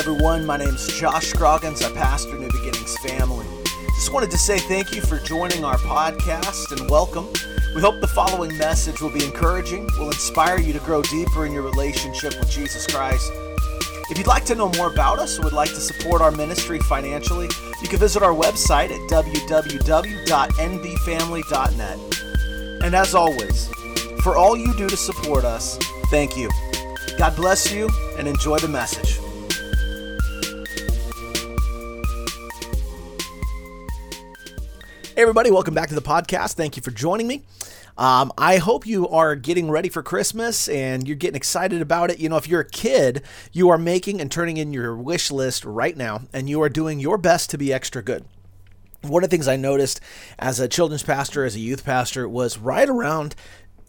everyone. My name is Josh Scroggins. I pastor New Beginnings Family. Just wanted to say thank you for joining our podcast and welcome. We hope the following message will be encouraging, will inspire you to grow deeper in your relationship with Jesus Christ. If you'd like to know more about us or would like to support our ministry financially, you can visit our website at www.nbfamily.net. And as always, for all you do to support us, thank you. God bless you and enjoy the message. Hey, everybody, welcome back to the podcast. Thank you for joining me. Um, I hope you are getting ready for Christmas and you're getting excited about it. You know, if you're a kid, you are making and turning in your wish list right now, and you are doing your best to be extra good. One of the things I noticed as a children's pastor, as a youth pastor, was right around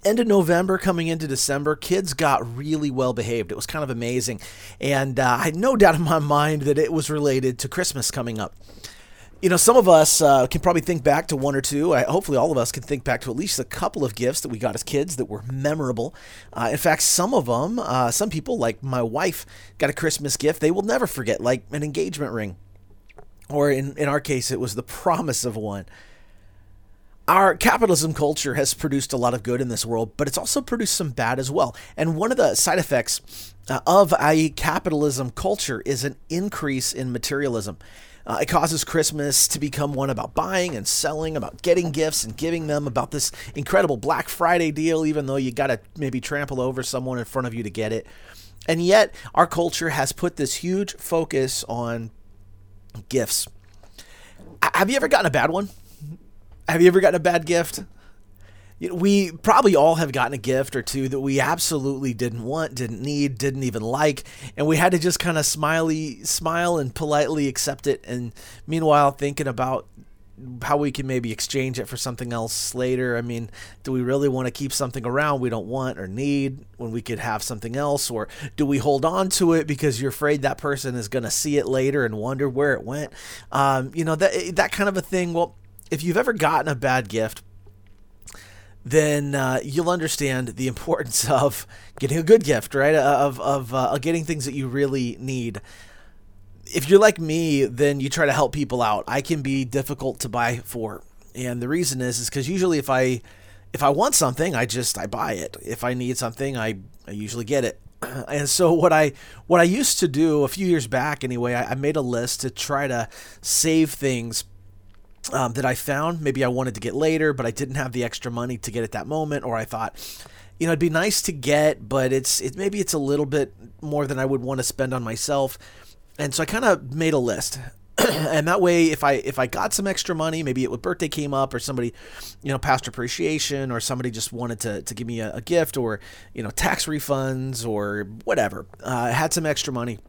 end of November coming into December, kids got really well behaved. It was kind of amazing. And uh, I had no doubt in my mind that it was related to Christmas coming up you know, some of us uh, can probably think back to one or two. I, hopefully, all of us can think back to at least a couple of gifts that we got as kids that were memorable. Uh, in fact, some of them, uh, some people, like my wife, got a Christmas gift they will never forget, like an engagement ring. Or in, in our case, it was the promise of one. Our capitalism culture has produced a lot of good in this world, but it's also produced some bad as well. And one of the side effects uh, of a capitalism culture is an increase in materialism. Uh, it causes Christmas to become one about buying and selling, about getting gifts and giving them, about this incredible Black Friday deal, even though you got to maybe trample over someone in front of you to get it. And yet, our culture has put this huge focus on gifts. Have you ever gotten a bad one? Have you ever gotten a bad gift? we probably all have gotten a gift or two that we absolutely didn't want, didn't need, didn't even like, and we had to just kind of smiley smile and politely accept it. And meanwhile, thinking about how we can maybe exchange it for something else later. I mean, do we really want to keep something around we don't want or need when we could have something else? Or do we hold on to it because you're afraid that person is going to see it later and wonder where it went? Um, you know, that, that kind of a thing. Well, if you've ever gotten a bad gift, then uh, you'll understand the importance of getting a good gift, right? Of of uh, getting things that you really need. If you're like me, then you try to help people out. I can be difficult to buy for, and the reason is is because usually if I if I want something, I just I buy it. If I need something, I, I usually get it. And so what I what I used to do a few years back anyway, I, I made a list to try to save things um, that I found. Maybe I wanted to get later, but I didn't have the extra money to get at that moment, or I thought, you know, it'd be nice to get, but it's it maybe it's a little bit more than I would want to spend on myself. And so I kind of made a list. and that way if I if I got some extra money, maybe it was birthday came up or somebody, you know, passed appreciation or somebody just wanted to, to give me a, a gift or, you know, tax refunds or whatever. Uh, I had some extra money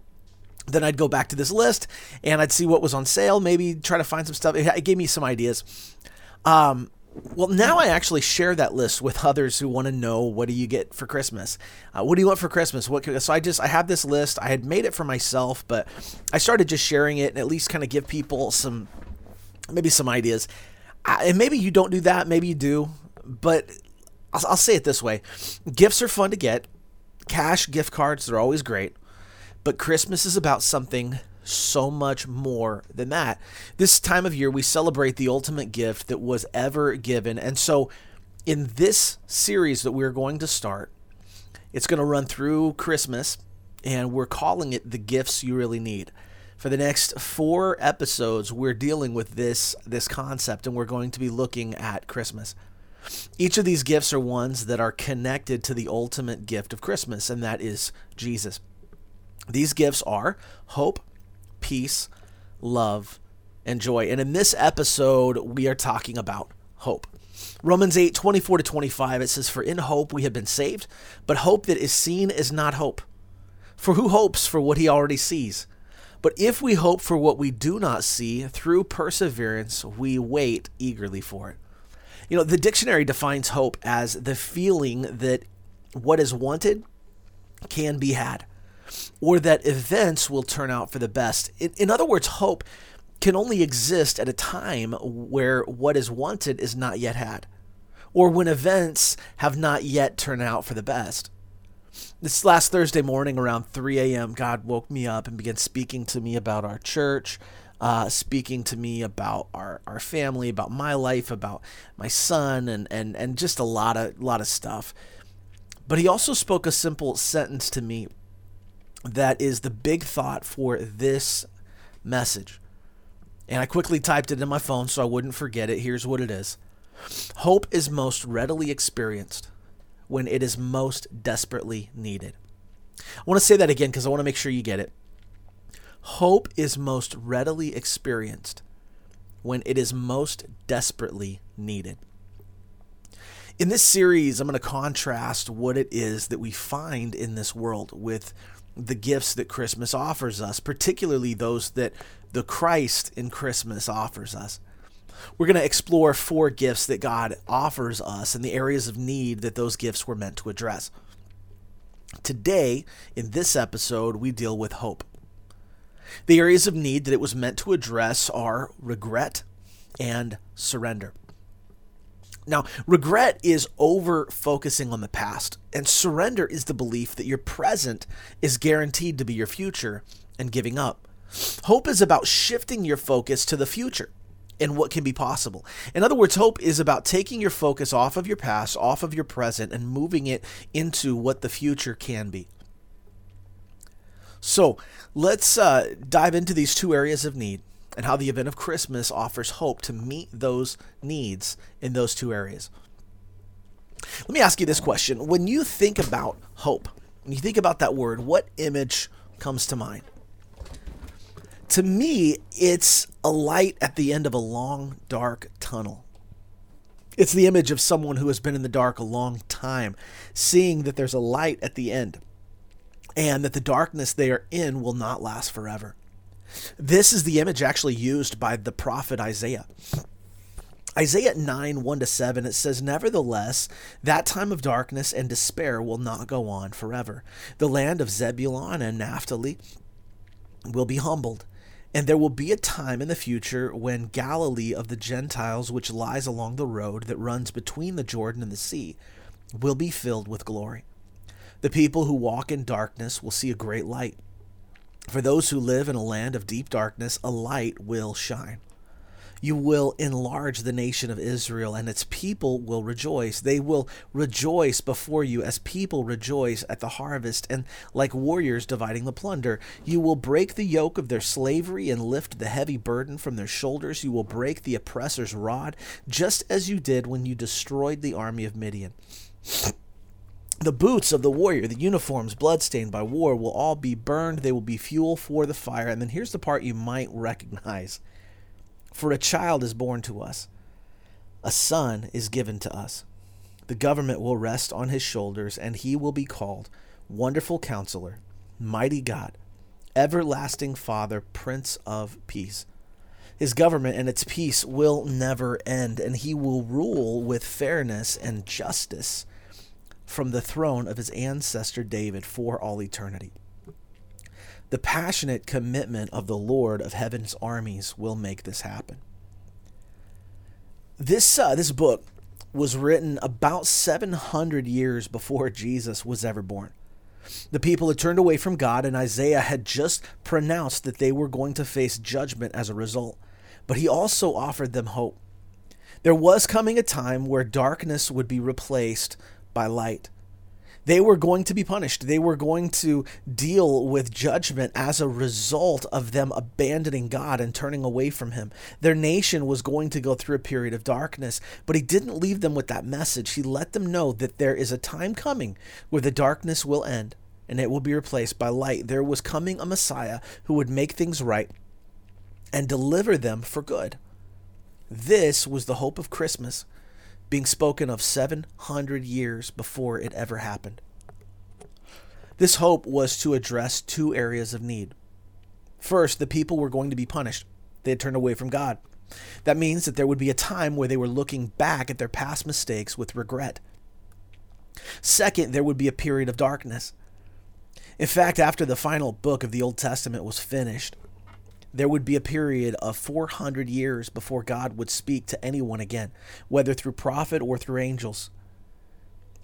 then I'd go back to this list and I'd see what was on sale, maybe try to find some stuff. It gave me some ideas. Um, well, now I actually share that list with others who want to know what do you get for Christmas? Uh, what do you want for Christmas? What so I just I have this list. I had made it for myself, but I started just sharing it and at least kind of give people some maybe some ideas. Uh, and maybe you don't do that, maybe you do, but I'll, I'll say it this way: gifts are fun to get. Cash gift cards they're always great. But Christmas is about something so much more than that. This time of year, we celebrate the ultimate gift that was ever given. And so, in this series that we're going to start, it's going to run through Christmas, and we're calling it The Gifts You Really Need. For the next four episodes, we're dealing with this, this concept, and we're going to be looking at Christmas. Each of these gifts are ones that are connected to the ultimate gift of Christmas, and that is Jesus. These gifts are hope, peace, love, and joy. And in this episode, we are talking about hope. Romans 8, 24 to 25, it says, For in hope we have been saved, but hope that is seen is not hope. For who hopes for what he already sees? But if we hope for what we do not see, through perseverance we wait eagerly for it. You know, the dictionary defines hope as the feeling that what is wanted can be had or that events will turn out for the best. In, in other words, hope can only exist at a time where what is wanted is not yet had, or when events have not yet turned out for the best. This last Thursday morning around 3 a.m., God woke me up and began speaking to me about our church, uh, speaking to me about our, our family, about my life, about my son, and, and, and just a lot of lot of stuff. But he also spoke a simple sentence to me that is the big thought for this message. And I quickly typed it in my phone so I wouldn't forget it. Here's what it is Hope is most readily experienced when it is most desperately needed. I want to say that again because I want to make sure you get it. Hope is most readily experienced when it is most desperately needed. In this series, I'm going to contrast what it is that we find in this world with the gifts that Christmas offers us, particularly those that the Christ in Christmas offers us. We're going to explore four gifts that God offers us and the areas of need that those gifts were meant to address. Today, in this episode, we deal with hope. The areas of need that it was meant to address are regret and surrender. Now, regret is over focusing on the past, and surrender is the belief that your present is guaranteed to be your future and giving up. Hope is about shifting your focus to the future and what can be possible. In other words, hope is about taking your focus off of your past, off of your present, and moving it into what the future can be. So let's uh, dive into these two areas of need and how the event of Christmas offers hope to meet those needs in those two areas. Let me ask you this question. When you think about hope, when you think about that word, what image comes to mind? To me, it's a light at the end of a long, dark tunnel. It's the image of someone who has been in the dark a long time, seeing that there's a light at the end and that the darkness they are in will not last forever. This is the image actually used by the prophet Isaiah. Isaiah 9, 1 to 7, it says, Nevertheless, that time of darkness and despair will not go on forever. The land of Zebulun and Naphtali will be humbled, and there will be a time in the future when Galilee of the Gentiles, which lies along the road that runs between the Jordan and the sea, will be filled with glory. The people who walk in darkness will see a great light. For those who live in a land of deep darkness, a light will shine. You will enlarge the nation of Israel, and its people will rejoice. They will rejoice before you as people rejoice at the harvest, and like warriors dividing the plunder. You will break the yoke of their slavery and lift the heavy burden from their shoulders. You will break the oppressor's rod, just as you did when you destroyed the army of Midian. The boots of the warrior, the uniforms bloodstained by war, will all be burned. They will be fuel for the fire. And then here's the part you might recognize For a child is born to us, a son is given to us. The government will rest on his shoulders, and he will be called Wonderful Counselor, Mighty God, Everlasting Father, Prince of Peace. His government and its peace will never end, and he will rule with fairness and justice from the throne of his ancestor David for all eternity. The passionate commitment of the Lord of heaven's armies will make this happen. This, uh, this book was written about 700 years before Jesus was ever born. The people had turned away from God, and Isaiah had just pronounced that they were going to face judgment as a result. But he also offered them hope. There was coming a time where darkness would be replaced by light. They were going to be punished. They were going to deal with judgment as a result of them abandoning God and turning away from Him. Their nation was going to go through a period of darkness, but He didn't leave them with that message. He let them know that there is a time coming where the darkness will end and it will be replaced by light. There was coming a Messiah who would make things right and deliver them for good. This was the hope of Christmas being spoken of 700 years before it ever happened. This hope was to address two areas of need. First, the people were going to be punished. They had turned away from God. That means that there would be a time where they were looking back at their past mistakes with regret. Second, there would be a period of darkness. In fact, after the final book of the Old Testament was finished, there would be a period of 400 years before God would speak to anyone again, whether through prophet or through angels.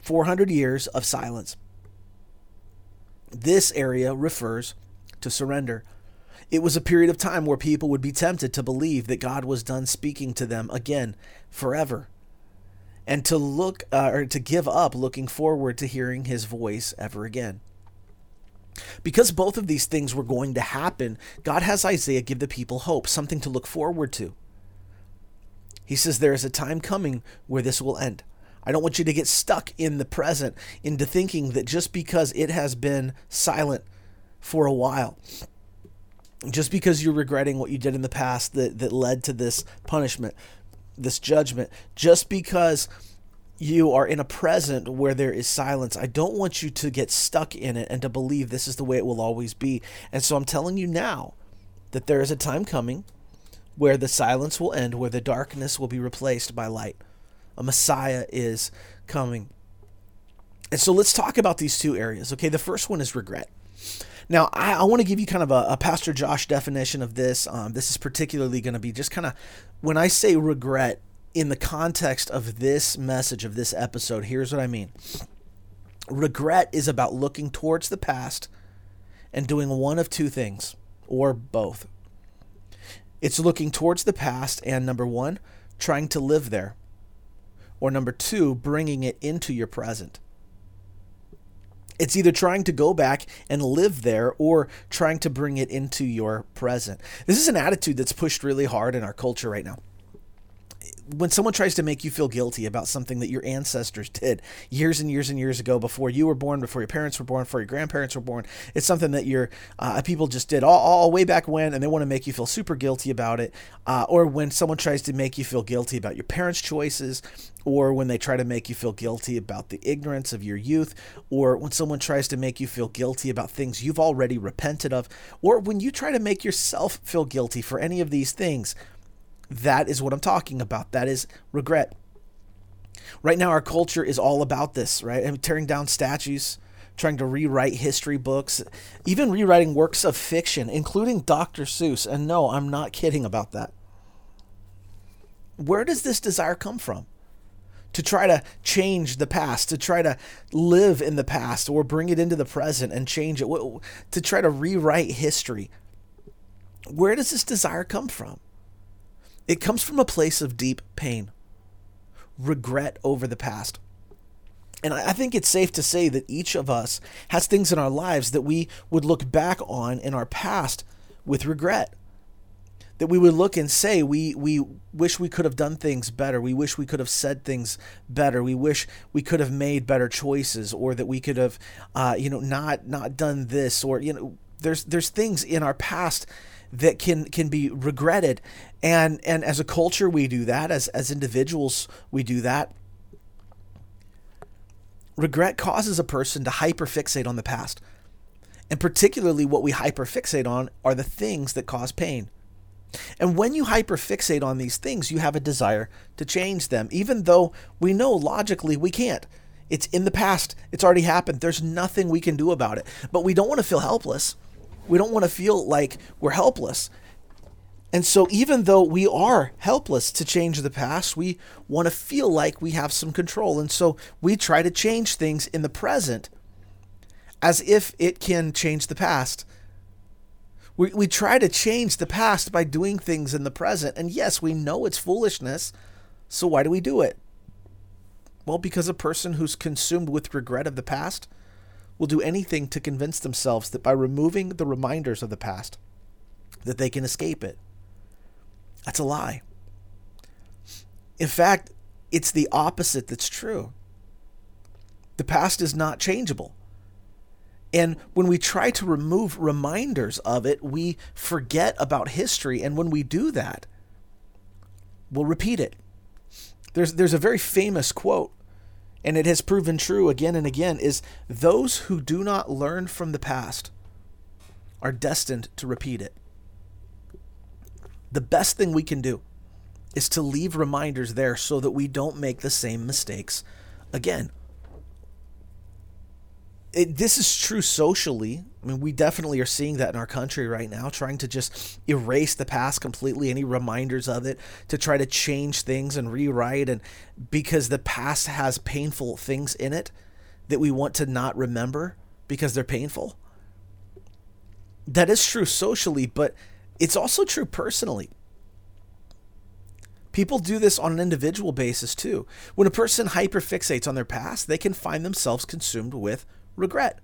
400 years of silence. This area refers to surrender. It was a period of time where people would be tempted to believe that God was done speaking to them again forever and to look uh, or to give up looking forward to hearing his voice ever again. Because both of these things were going to happen, God has Isaiah give the people hope, something to look forward to. He says there is a time coming where this will end. I don't want you to get stuck in the present into thinking that just because it has been silent for a while, just because you're regretting what you did in the past that, that led to this punishment, this judgment, just because you are in a present where there is silence, I don't want you to get stuck in it and to believe this is the way it will always be. And so I'm telling you now that there is a time coming where the silence will end, where the darkness will be replaced by light. A Messiah is coming. And so let's talk about these two areas. Okay, the first one is regret. Now, I, I want to give you kind of a, a Pastor Josh definition of this. Um, this is particularly going to be just kind of when I say regret in the context of this message, of this episode, here's what I mean regret is about looking towards the past and doing one of two things, or both. It's looking towards the past and number one, trying to live there, or number two, bringing it into your present. It's either trying to go back and live there or trying to bring it into your present. This is an attitude that's pushed really hard in our culture right now when someone tries to make you feel guilty about something that your ancestors did years and years and years ago before you were born, before your parents were born, before your grandparents were born, it's something that your uh, people just did all, all, way back when, and they want to make you feel super guilty about it. Uh, or when someone tries to make you feel guilty about your parents' choices, or when they try to make you feel guilty about the ignorance of your youth, or when someone tries to make you feel guilty about things you've already repented of, or when you try to make yourself feel guilty for any of these things that is what I'm talking about. That is regret. Right now, our culture is all about this, right? I mean, tearing down statues, trying to rewrite history books, even rewriting works of fiction, including Dr. Seuss. And no, I'm not kidding about that. Where does this desire come from? To try to change the past, to try to live in the past or bring it into the present and change it, to try to rewrite history. Where does this desire come from? It comes from a place of deep pain, regret over the past. And I think it's safe to say that each of us has things in our lives that we would look back on in our past with regret. That we would look and say, we, we wish we could have done things better. We wish we could have said things better. We wish we could have made better choices or that we could have, uh, you know, not, not done this or, you know, there's, there's things in our past that can can be regretted. And and as a culture we do that. As as individuals we do that. Regret causes a person to hyperfixate on the past. And particularly what we hyperfixate on are the things that cause pain. And when you hyperfixate on these things you have a desire to change them even though we know logically we can't. It's in the past. It's already happened. There's nothing we can do about it. But we don't want to feel helpless we don't want to feel like we're helpless. And so, even though we are helpless to change the past, we want to feel like we have some control. And so, we try to change things in the present as if it can change the past. We, we try to change the past by doing things in the present. And yes, we know it's foolishness. So, why do we do it? Well, because a person who's consumed with regret of the past will do anything to convince themselves that by removing the reminders of the past that they can escape it. That's a lie. In fact, it's the opposite that's true. The past is not changeable. And when we try to remove reminders of it, we forget about history. And when we do that, we'll repeat it. There's, there's a very famous quote and it has proven true again and again, is those who do not learn from the past are destined to repeat it. The best thing we can do is to leave reminders there so that we don't make the same mistakes again it, this is true socially. I mean, we definitely are seeing that in our country right now, trying to just erase the past completely, any reminders of it, to try to change things and rewrite. And because the past has painful things in it that we want to not remember, because they're painful. That is true socially, but it's also true personally. People do this on an individual basis too. When a person hyperfixates on their past, they can find themselves consumed with regret.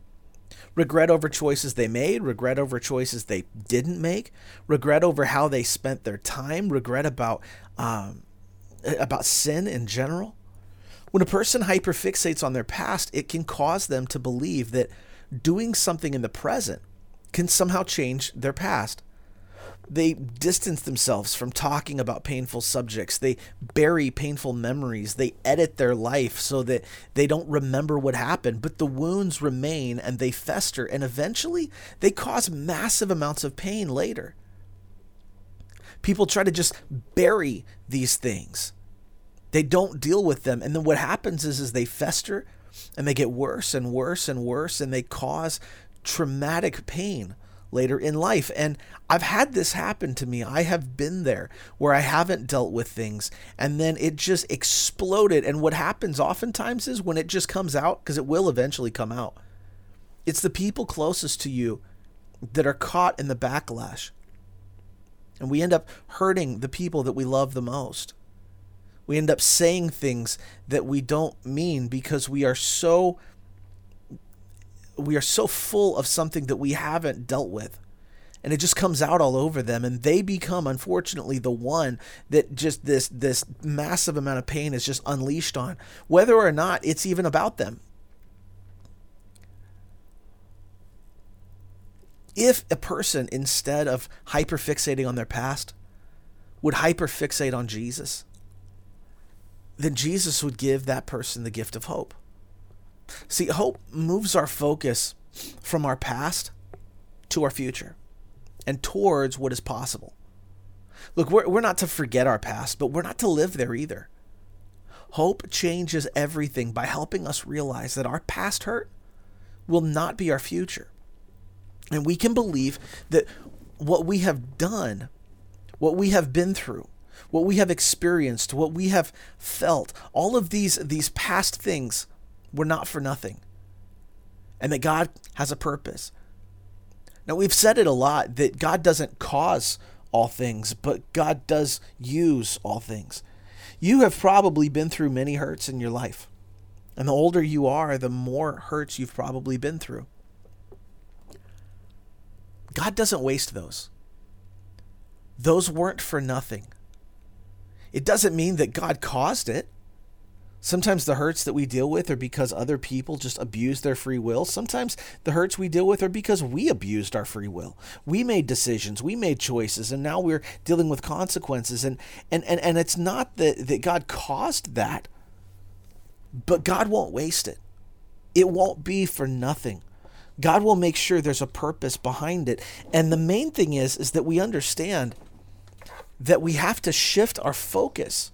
Regret over choices they made, regret over choices they didn't make, regret over how they spent their time, regret about um, about sin in general. When a person hyperfixates on their past, it can cause them to believe that doing something in the present can somehow change their past. They distance themselves from talking about painful subjects. They bury painful memories. They edit their life so that they don't remember what happened, but the wounds remain and they fester, and eventually they cause massive amounts of pain later. People try to just bury these things. They don't deal with them. And then what happens is, is they fester and they get worse and worse and worse and they cause traumatic pain later in life. And I've had this happen to me. I have been there where I haven't dealt with things and then it just exploded. And what happens oftentimes is when it just comes out, because it will eventually come out, it's the people closest to you that are caught in the backlash. And we end up hurting the people that we love the most. We end up saying things that we don't mean because we are so we are so full of something that we haven't dealt with and it just comes out all over them and they become unfortunately the one that just this this massive amount of pain is just unleashed on. Whether or not it's even about them. If a person instead of hyperfixating on their past would hyperfixate on Jesus then Jesus would give that person the gift of hope See, hope moves our focus from our past to our future and towards what is possible. Look, we're, we're not to forget our past, but we're not to live there either. Hope changes everything by helping us realize that our past hurt will not be our future. And we can believe that what we have done, what we have been through, what we have experienced, what we have felt, all of these, these past things we're not for nothing. And that God has a purpose. Now, we've said it a lot that God doesn't cause all things, but God does use all things. You have probably been through many hurts in your life. And the older you are, the more hurts you've probably been through. God doesn't waste those. Those weren't for nothing. It doesn't mean that God caused it. Sometimes the hurts that we deal with are because other people just abuse their free will. Sometimes the hurts we deal with are because we abused our free will. We made decisions, we made choices, and now we're dealing with consequences. And and, and, and it's not that, that God caused that, but God won't waste it. It won't be for nothing. God will make sure there's a purpose behind it. And the main thing is is that we understand that we have to shift our focus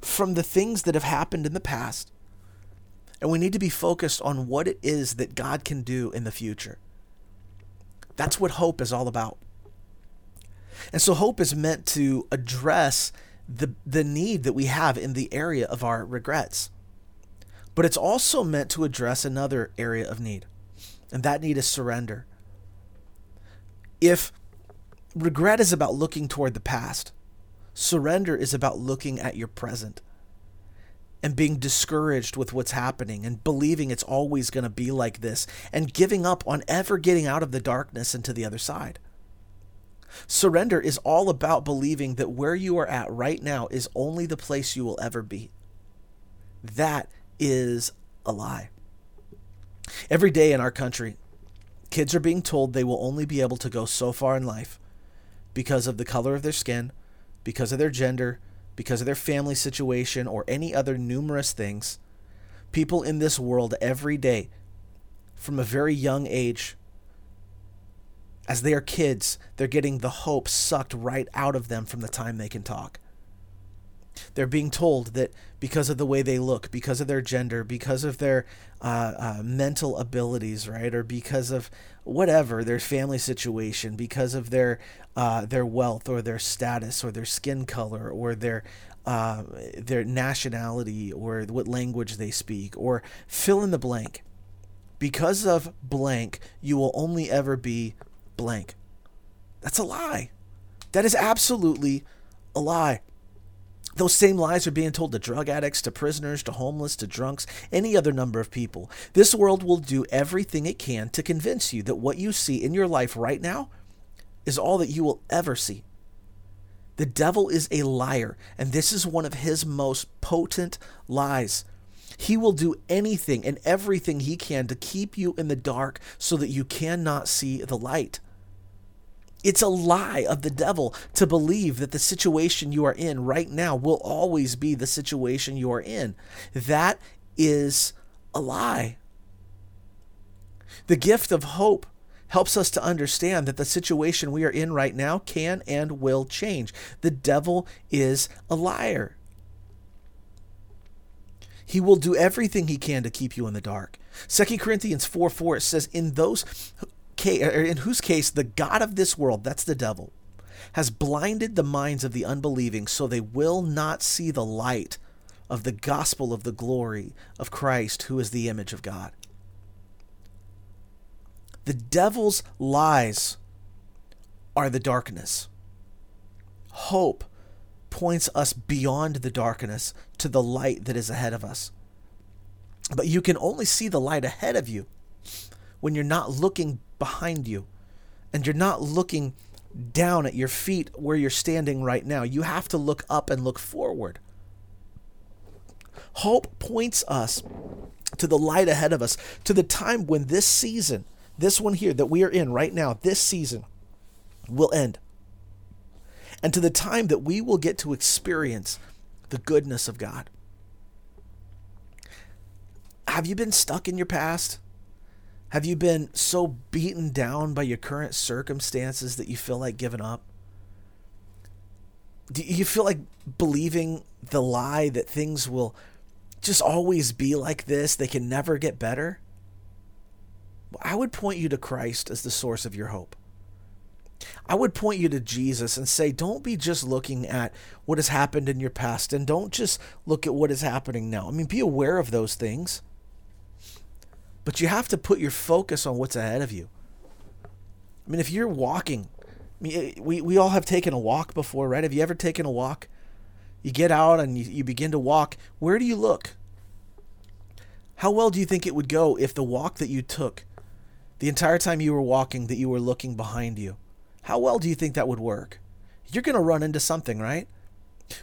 from the things that have happened in the past. And we need to be focused on what it is that God can do in the future. That's what hope is all about. And so hope is meant to address the, the need that we have in the area of our regrets. But it's also meant to address another area of need, and that need is surrender. If regret is about looking toward the past, Surrender is about looking at your present and being discouraged with what's happening and believing it's always going to be like this and giving up on ever getting out of the darkness into the other side. Surrender is all about believing that where you are at right now is only the place you will ever be. That is a lie. Every day in our country, kids are being told they will only be able to go so far in life because of the color of their skin, because of their gender, because of their family situation, or any other numerous things, people in this world every day, from a very young age, as they are kids, they're getting the hope sucked right out of them from the time they can talk. They're being told that because of the way they look, because of their gender, because of their uh, uh, mental abilities, right, or because of whatever their family situation, because of their uh, their wealth or their status or their skin color or their uh, their nationality or what language they speak or fill in the blank. because of blank, you will only ever be blank. That's a lie. That is absolutely a lie. Those same lies are being told to drug addicts, to prisoners, to homeless, to drunks, any other number of people. This world will do everything it can to convince you that what you see in your life right now is all that you will ever see. The devil is a liar, and this is one of his most potent lies. He will do anything and everything he can to keep you in the dark so that you cannot see the light. It's a lie of the devil to believe that the situation you are in right now will always be the situation you are in. That is a lie. The gift of hope helps us to understand that the situation we are in right now can and will change. The devil is a liar. He will do everything he can to keep you in the dark. 2 Corinthians 4 4 it says, In those in whose case the God of this world, that's the devil, has blinded the minds of the unbelieving so they will not see the light of the gospel of the glory of Christ, who is the image of God. The devil's lies are the darkness. Hope points us beyond the darkness to the light that is ahead of us. But you can only see the light ahead of you when you're not looking behind you and you're not looking down at your feet where you're standing right now. You have to look up and look forward. Hope points us to the light ahead of us, to the time when this season, this one here that we are in right now, this season will end. And to the time that we will get to experience the goodness of God. Have you been stuck in your past? Have you been so beaten down by your current circumstances that you feel like giving up? Do you feel like believing the lie that things will just always be like this? They can never get better? I would point you to Christ as the source of your hope. I would point you to Jesus and say, don't be just looking at what has happened in your past and don't just look at what is happening now. I mean, be aware of those things. But you have to put your focus on what's ahead of you. I mean, if you're walking, I mean, eh, we, we all have taken a walk before, right? Have you ever taken a walk? You get out and you, you begin to walk. Where do you look? How well do you think it would go if the walk that you took, the entire time you were walking, that you were looking behind you? How well do you think that would work? You're going to run into something, right?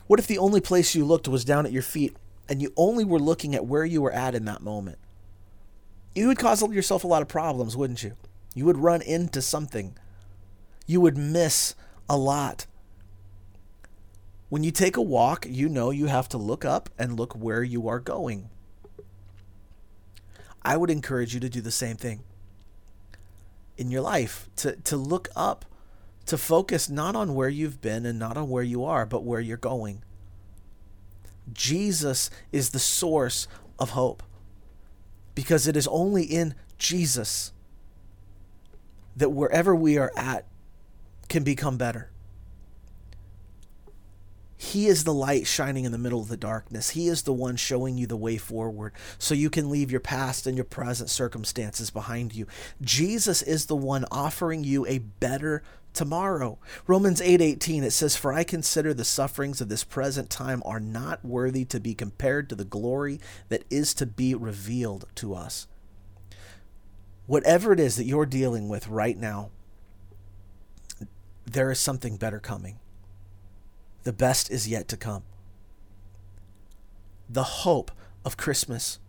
What if the only place you looked was down at your feet and you only were looking at where you were at in that moment? You would cause yourself a lot of problems, wouldn't you? You would run into something. You would miss a lot. When you take a walk, you know you have to look up and look where you are going. I would encourage you to do the same thing in your life to, to look up, to focus not on where you've been and not on where you are, but where you're going. Jesus is the source of hope because it is only in Jesus that wherever we are at can become better. He is the light shining in the middle of the darkness. He is the one showing you the way forward so you can leave your past and your present circumstances behind you. Jesus is the one offering you a better tomorrow. Romans 8:18 it says for I consider the sufferings of this present time are not worthy to be compared to the glory that is to be revealed to us. Whatever it is that you're dealing with right now, there is something better coming. The best is yet to come. The hope of Christmas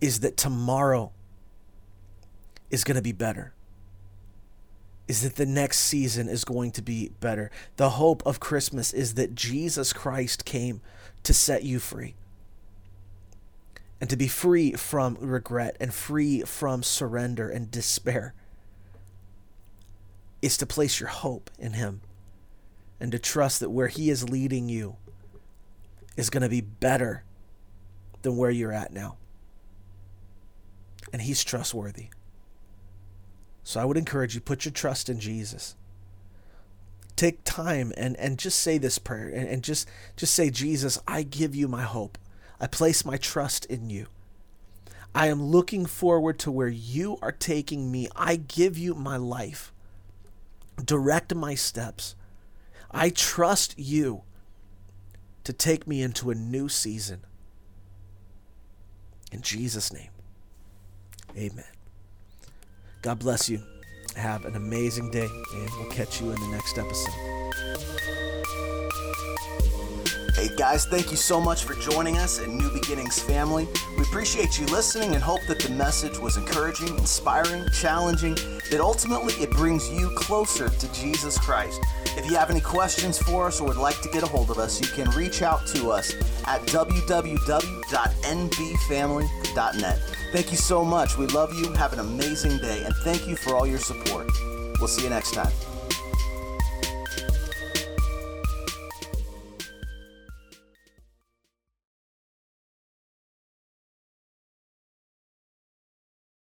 is that tomorrow is going to be better is that the next season is going to be better. The hope of Christmas is that Jesus Christ came to set you free and to be free from regret and free from surrender and despair is to place your hope in Him and to trust that where He is leading you is going to be better than where you're at now. And He's trustworthy. So I would encourage you put your trust in Jesus. Take time and, and just say this prayer and, and just just say, Jesus, I give you my hope. I place my trust in you. I am looking forward to where you are taking me. I give you my life. Direct my steps. I trust you to take me into a new season. In Jesus' name, amen. God bless you. Have an amazing day, and we'll catch you in the next episode. Hey guys, thank you so much for joining us at New Beginnings family. We appreciate you listening and hope that the message was encouraging, inspiring, challenging, that ultimately it brings you closer to Jesus Christ. If you have any questions for us or would like to get a hold of us, you can reach out to us at www.nbfamily.net. Thank you so much. We love you. Have an amazing day, and thank you for all your support. We'll see you next time.